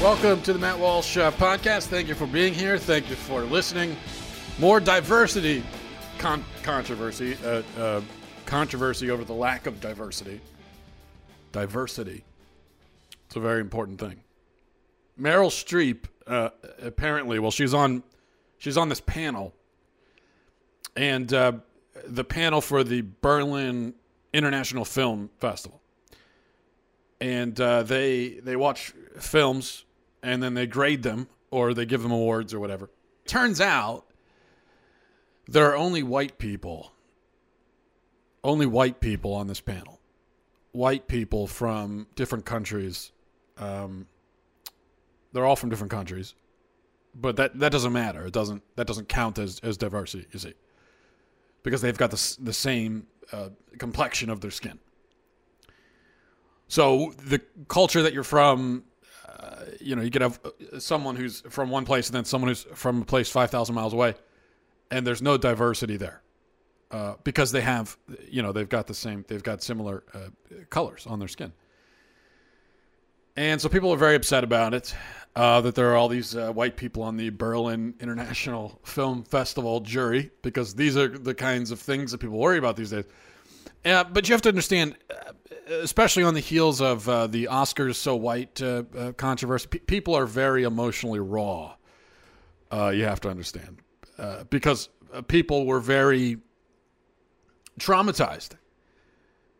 Welcome to the Matt Walsh uh, podcast. Thank you for being here. Thank you for listening. More diversity, con- controversy, uh, uh, controversy over the lack of diversity. Diversity. It's a very important thing. Meryl Streep, uh, apparently, well, she's on, she's on this panel, and uh, the panel for the Berlin International Film Festival, and uh, they they watch films and then they grade them or they give them awards or whatever. Turns out there are only white people, only white people on this panel. White people from different countries. Um, they're all from different countries, but that, that doesn't matter. It doesn't that doesn't count as, as diversity. You see, because they've got the the same uh, complexion of their skin. So the culture that you're from you know, you could have uh, someone who's from one place and then someone who's from a place 5,000 miles away, and there's no diversity there uh, because they have, you know, they've got the same, they've got similar uh, colors on their skin. And so people are very upset about it. Uh, that there are all these uh, white people on the Berlin International Film Festival jury because these are the kinds of things that people worry about these days. Uh, but you have to understand, uh, especially on the heels of uh, the Oscars so white uh, uh, controversy, P- people are very emotionally raw. Uh, you have to understand because people were very traumatized,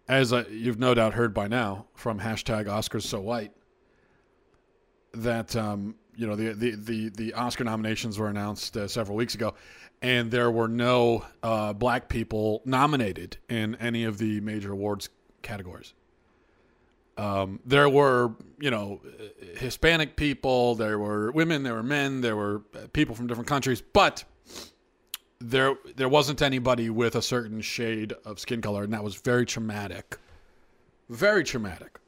as you've no doubt heard by now from hashtag Oscars so white. That um, you know the, the the the Oscar nominations were announced several weeks ago, and there were no uh, black people nominated in any of the major awards categories. Um, there were, you know, Hispanic people, there were women, there were men, there were people from different countries, but there there wasn't anybody with a certain shade of skin color, and that was very traumatic, very traumatic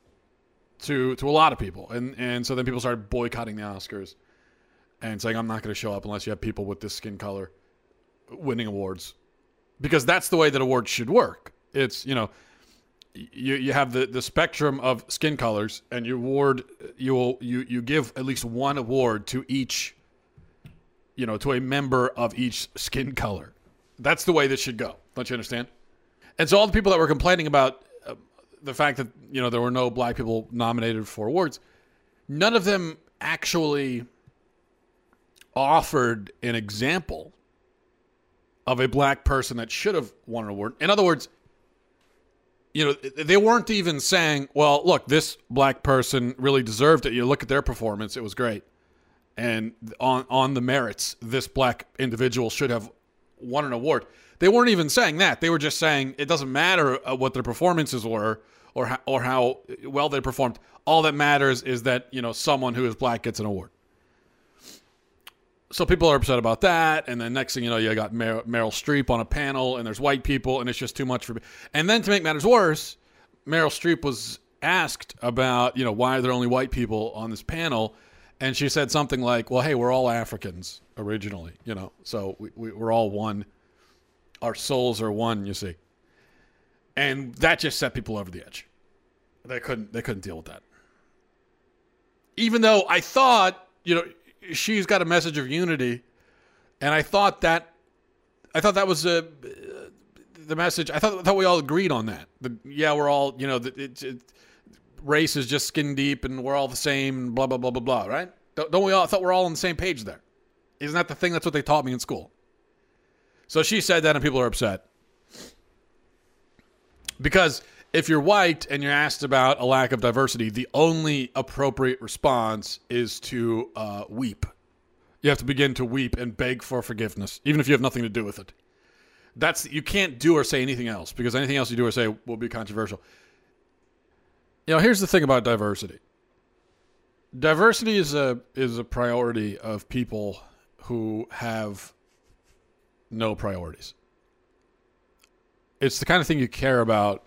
to to a lot of people, and and so then people started boycotting the Oscars and saying, "I'm not going to show up unless you have people with this skin color." winning awards because that's the way that awards should work. It's, you know, you, you have the, the spectrum of skin colors and you award you will you, you give at least one award to each you know to a member of each skin color that's the way this should go don't you understand and so all the people that were complaining about the fact that you know there were no black people nominated for awards none of them actually offered an example of a black person that should have won an award. In other words, you know, they weren't even saying, well, look, this black person really deserved it. You look at their performance, it was great. And on, on the merits, this black individual should have won an award. They weren't even saying that. They were just saying it doesn't matter uh, what their performances were or how, or how well they performed. All that matters is that, you know, someone who is black gets an award so people are upset about that, and then next thing you know, you got Mer- Meryl Streep on a panel, and there's white people, and it's just too much for me. And then to make matters worse, Meryl Streep was asked about you know why are there only white people on this panel, and she said something like, "Well, hey, we're all Africans originally, you know, so we, we, we're all one. Our souls are one, you see." And that just set people over the edge. They couldn't they couldn't deal with that. Even though I thought, you know, she's got a message of unity, and I thought that I thought that was a the message. I thought, I thought we all agreed on that. The, yeah, we're all you know, it, it, race is just skin deep, and we're all the same, and blah blah blah blah blah. Right? Don't, don't we all? I thought we're all on the same page there. Isn't that the thing? That's what they taught me in school. So she said that, and people are upset because if you're white and you're asked about a lack of diversity, the only appropriate response is to uh, weep. You have to begin to weep and beg for forgiveness, even if you have nothing to do with it. That's you can't do or say anything else because anything else you do or say will be controversial. You know, here's the thing about diversity. Diversity is a is a priority of people who have no priorities. It's the kind of thing you care about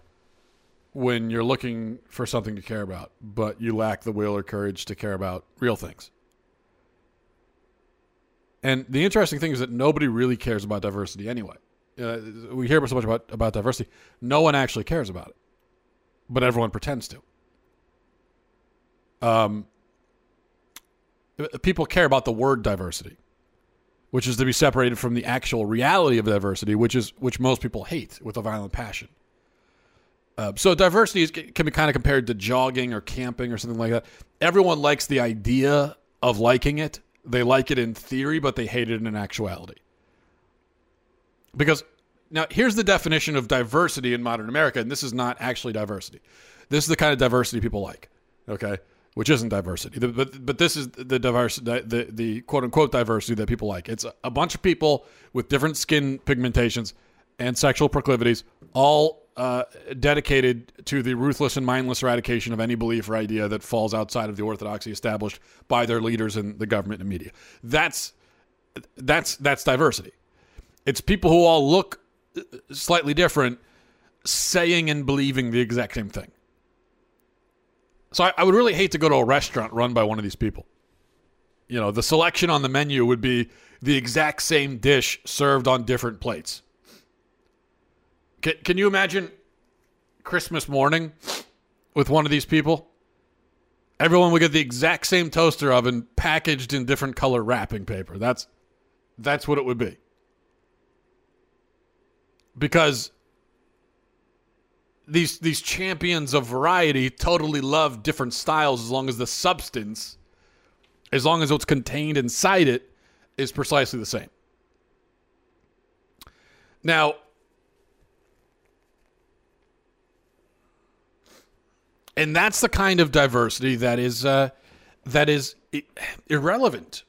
when you're looking for something to care about, but you lack the will or courage to care about real things. And the interesting thing is that nobody really cares about diversity anyway. Uh, we hear so much about, about diversity. No one actually cares about it, but everyone pretends to. Um, people care about the word diversity, which is to be separated from the actual reality of diversity, which is which most people hate with a violent passion. Uh, so diversity is, can be kind of compared to jogging or camping or something like that. Everyone likes the idea of liking it. They like it in theory, but they hate it in actuality. Because now here's the definition of diversity in modern America, and this is not actually diversity. This is the kind of diversity people like. Okay, which isn't diversity, but but this is the diversity, the the quote unquote diversity that people like. It's a bunch of people with different skin pigmentations and sexual proclivities, all uh, dedicated to the ruthless and mindless eradication of any belief or idea that falls outside of the orthodoxy established by their leaders in the government and media. That's that's that's diversity. It's people who all look slightly different, saying and believing the exact same thing. So I, I would really hate to go to a restaurant run by one of these people. You know, the selection on the menu would be the exact same dish served on different plates. Can, can you imagine Christmas morning with one of these people? Everyone would get the exact same toaster oven packaged in different color wrapping paper. That's that's what it would be. Because these these champions of variety totally love different styles as long as the substance, as long as what's contained inside it, is precisely the same. Now, and that's the kind of diversity that is uh, that is irrelevant,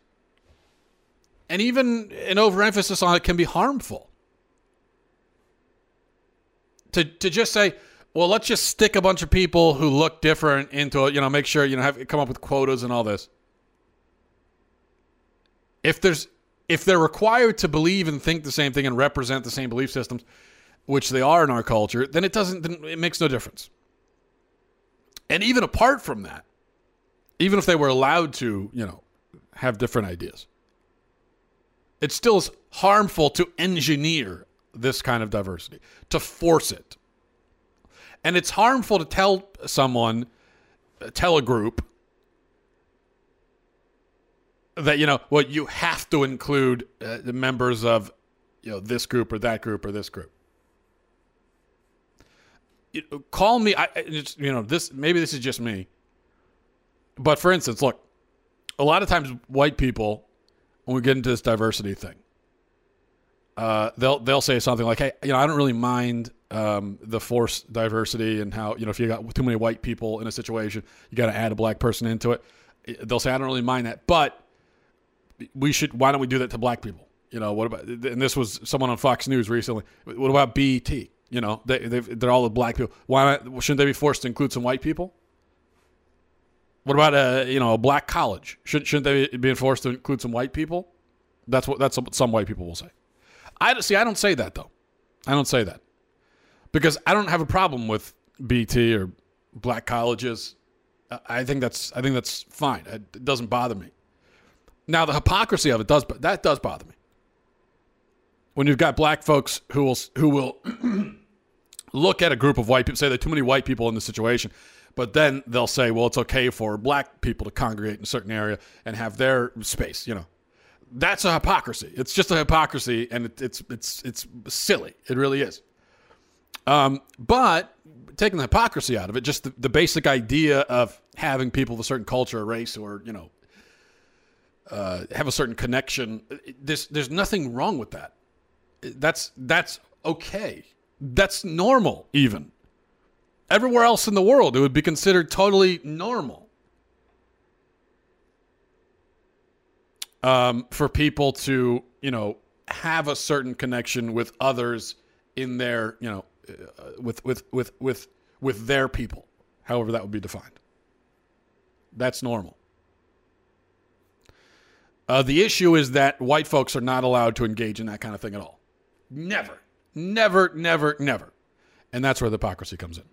and even an overemphasis on it can be harmful. To to just say, well, let's just stick a bunch of people who look different into it, you know, make sure you know have come up with quotas and all this. If there's if they're required to believe and think the same thing and represent the same belief systems, which they are in our culture, then it doesn't then it makes no difference. And even apart from that, even if they were allowed to, you know, have different ideas, it still is harmful to engineer this kind of diversity, to force it. And it's harmful to tell someone, tell a group that, you know, well, you have to include uh, the members of, you know, this group or that group or this group call me. I, you know, this maybe this is just me, but for instance, look, a lot of times white people, when we get into this diversity thing, uh, they'll they'll say something like, "Hey, you know, I don't really mind um, the forced diversity and how you know if you got too many white people in a situation, you got to add a black person into it." They'll say, "I don't really mind that, but we should. Why don't we do that to black people?" You know, what about? And this was someone on Fox News recently. What about BET? You know, they they're all the black people. Why not? Shouldn't they be forced to include some white people? What about a you know a black college? Should, shouldn't they be forced to include some white people? That's what that's what some white people will say. I see. I don't say that though. I don't say that because I don't have a problem with BET or black colleges. I think that's I think that's fine. It doesn't bother me. Now the hypocrisy of it does that does bother me when you've got black folks who will who will look at a group of white people, say there are too many white people in the situation, But then they'll say, well, it's okay for black people to congregate in a certain area and have their space. You know, that's a hypocrisy. It's just a hypocrisy, and it, it's it's it's silly. It really is. Um, but taking the hypocrisy out of it, just the, the basic idea of having people of a certain culture, or race, or you know, uh, have a certain connection. There's there's nothing wrong with that. That's that's okay. That's normal, even. Everywhere else in the world, it would be considered totally normal um, for people to, you know, have a certain connection with others in their, you know, uh, with with with with with their people, however that would be defined. That's normal. Uh, the issue is that white folks are not allowed to engage in that kind of thing at all. Never, never, never, never. And that's where the hypocrisy comes in.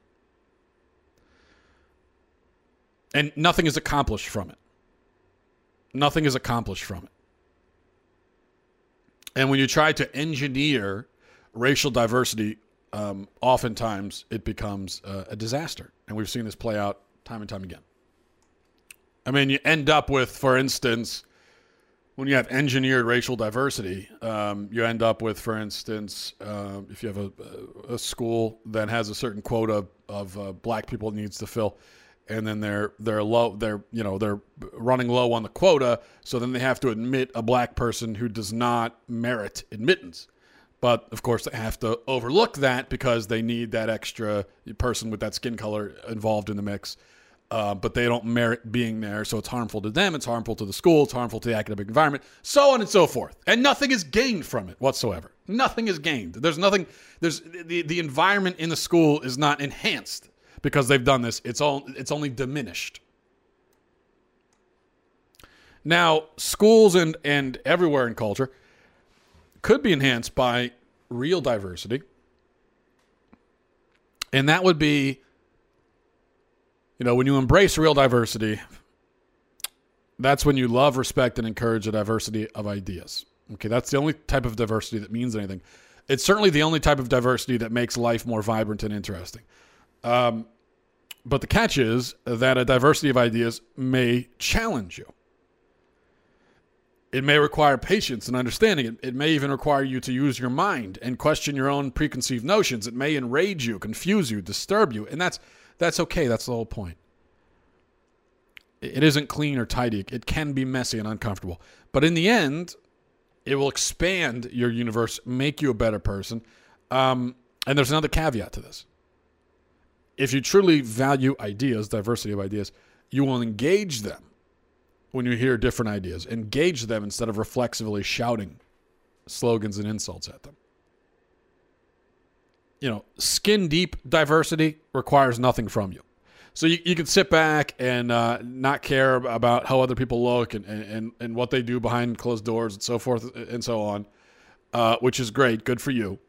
And nothing is accomplished from it. Nothing is accomplished from it. And when you try to engineer racial diversity, um, oftentimes it becomes uh, a disaster. And we've seen this play out time and time again. I mean, you end up with, for instance, when you have engineered racial diversity, um, you end up with, for instance, uh, if you have a, a, school that has a certain quota of uh, black people it needs to fill, and then they're they're low, they're you know they're running low on the quota, so then they have to admit a black person who does not merit admittance. But of course, they have to overlook that because they need that extra person with that skin color involved in the mix uh, but they don't merit being there. So it's harmful to them, it's harmful to the school, it's harmful to the academic environment, so on and so forth. And nothing is gained from it whatsoever. Nothing is gained. There's nothing, there's the, the environment in the school is not enhanced because they've done this. It's all it's only diminished. Now, schools and, and everywhere in culture could be enhanced by real diversity. And that would be you know, when you embrace real diversity, that's when you love, respect, and encourage a diversity of ideas. Okay, that's the only type of diversity that means anything. It's certainly the only type of diversity that makes life more vibrant and interesting. Um, but the catch is that a diversity of ideas may challenge you. It may require patience and understanding. It, it may even require you to use your mind and question your own preconceived notions. It may enrage you, confuse you, disturb you. And that's that's okay. That's the whole point. It isn't clean or tidy. It can be messy and uncomfortable. But in the end, it will expand your universe, make you a better person. Um, and there's another caveat to this. If you truly value ideas, diversity of ideas, you will engage them when you hear different ideas. Engage them instead of reflexively shouting slogans and insults at them you know, skin deep diversity requires nothing from you. So you, you can sit back and uh, not care about how other people look and, and, and what they do behind closed doors and so forth and so on, uh, which is great. Good for you.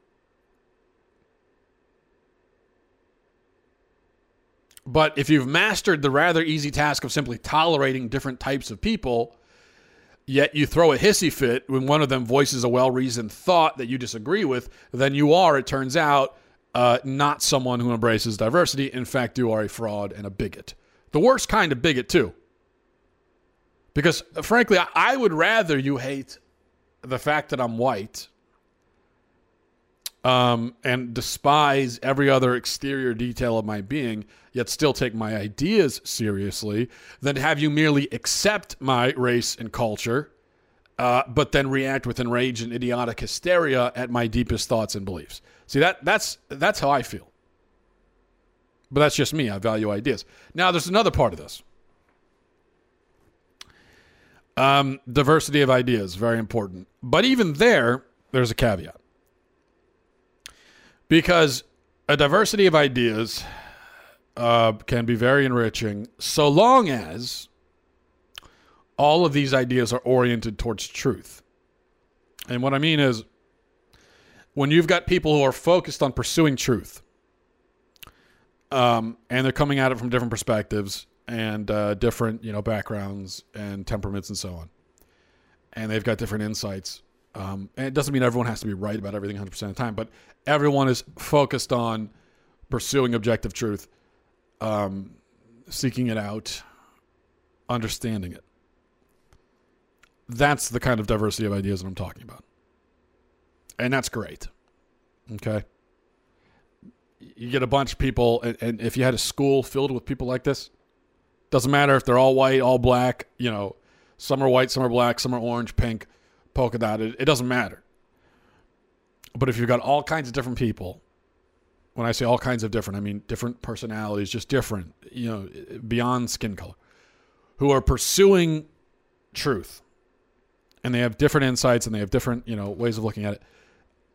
But if you've mastered the rather easy task of simply tolerating different types of people, yet you throw a hissy fit when one of them voices a well reasoned thought that you disagree with, then you are, it turns out, uh, not someone who embraces diversity. In fact, you are a fraud and a bigot. The worst kind of bigot, too. Because, frankly, I would rather you hate the fact that I'm white um, and despise every other exterior detail of my being, yet still take my ideas seriously, than have you merely accept my race and culture, uh, but then react with enraged and idiotic hysteria at my deepest thoughts and beliefs. See that that's that's how I feel. But that's just me. I value ideas. Now there's another part of this. Um, diversity of ideas, very important. But even there, there's a caveat. Because a diversity of ideas uh, can be very enriching so long as all of these ideas are oriented towards truth. And what I mean is, when you've got people who are focused on pursuing truth, um, and they're coming at it from different perspectives and uh, different, you know, backgrounds and temperaments and so on, and they've got different insights. Um, and it doesn't mean everyone has to be right about everything 100% of the time, but everyone is focused on pursuing objective truth. Um, seeking it out, understanding it. That's the kind of diversity of ideas that I'm talking about. And that's great. Okay. You get a bunch of people, and, and if you had a school filled with people like this, doesn't matter if they're all white, all black, you know, some are white, some are black, some are orange, pink, polka dotted. It doesn't matter. But if you've got all kinds of different people, when I say all kinds of different, I mean different personalities, just different, you know, beyond skin color, who are pursuing truth and they have different insights and they have different, you know, ways of looking at it.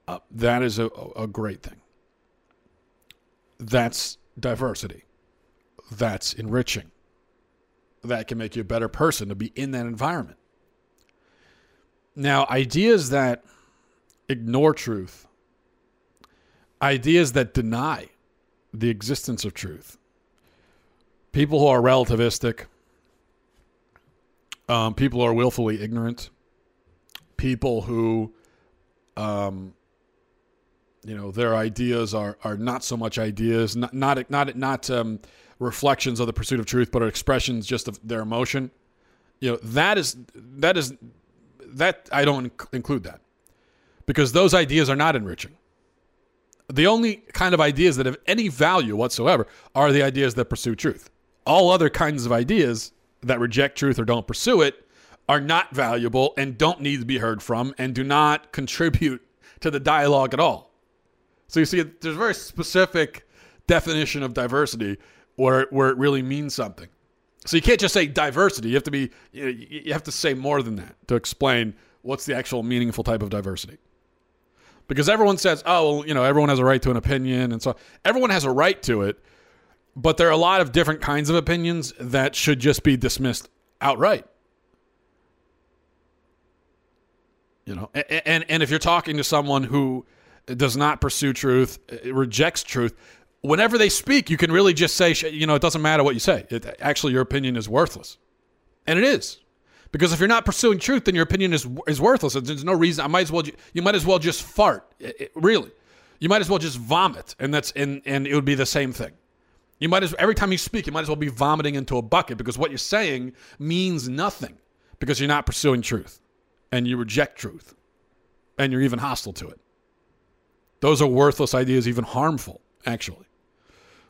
Uh, that is a, a great thing. That's diversity. That's enriching. That can make you a better person to be in that environment. Now, ideas that ignore truth, ideas that deny the existence of truth, people who are relativistic, um, people who are willfully ignorant, people who, um, you know, their ideas are are not so much ideas, not not not not um, reflections of the pursuit of truth, but are expressions just of their emotion. You know, that is that is that I don't include that because those ideas are not enriching. The only kind of ideas that have any value whatsoever are the ideas that pursue truth. All other kinds of ideas that reject truth or don't pursue it are not valuable and don't need to be heard from and do not contribute to the dialogue at all. So you see, there's a very specific definition of diversity where, where it really means something. So you can't just say diversity. You have to be you, have to say more than that to explain what's the actual meaningful type of diversity. Because everyone says, "Oh, well, you know, everyone has a right to an opinion," and so everyone has a right to it. But there are a lot of different kinds of opinions that should just be dismissed outright. You know, and, and, and if you're talking to someone who does not pursue truth, rejects truth, whenever they speak, you can really just say, you know, it doesn't matter what you say. It, actually, your opinion is worthless, and it is. Because if you're not pursuing truth, then your opinion is is worthless. There's no reason. I might as well. You might as well just fart. It, it, really, you might as well just vomit, and that's and and it would be the same thing. You might as every time you speak, you might as well be vomiting into a bucket because what you're saying means nothing because you're not pursuing truth and you reject truth and you're even hostile to it. Those are worthless ideas, even harmful, actually,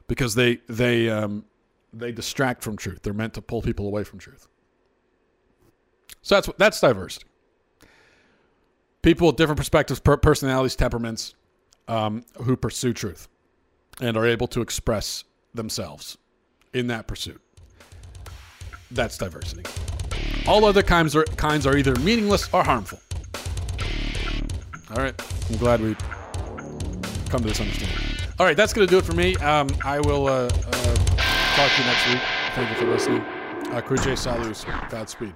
because they they um, they distract from truth. They're meant to pull people away from truth. So that's that's diversity. People with different perspectives, personalities, temperaments, um, who pursue truth and are able to express themselves in that pursuit. That's diversity. All other kinds are, kinds are either meaningless or harmful. All right. I'm glad we come to this understanding. All right. That's going to do it for me. Um, I will uh, uh, talk to you next week. Thank you for listening. Uh, Salus. Godspeed.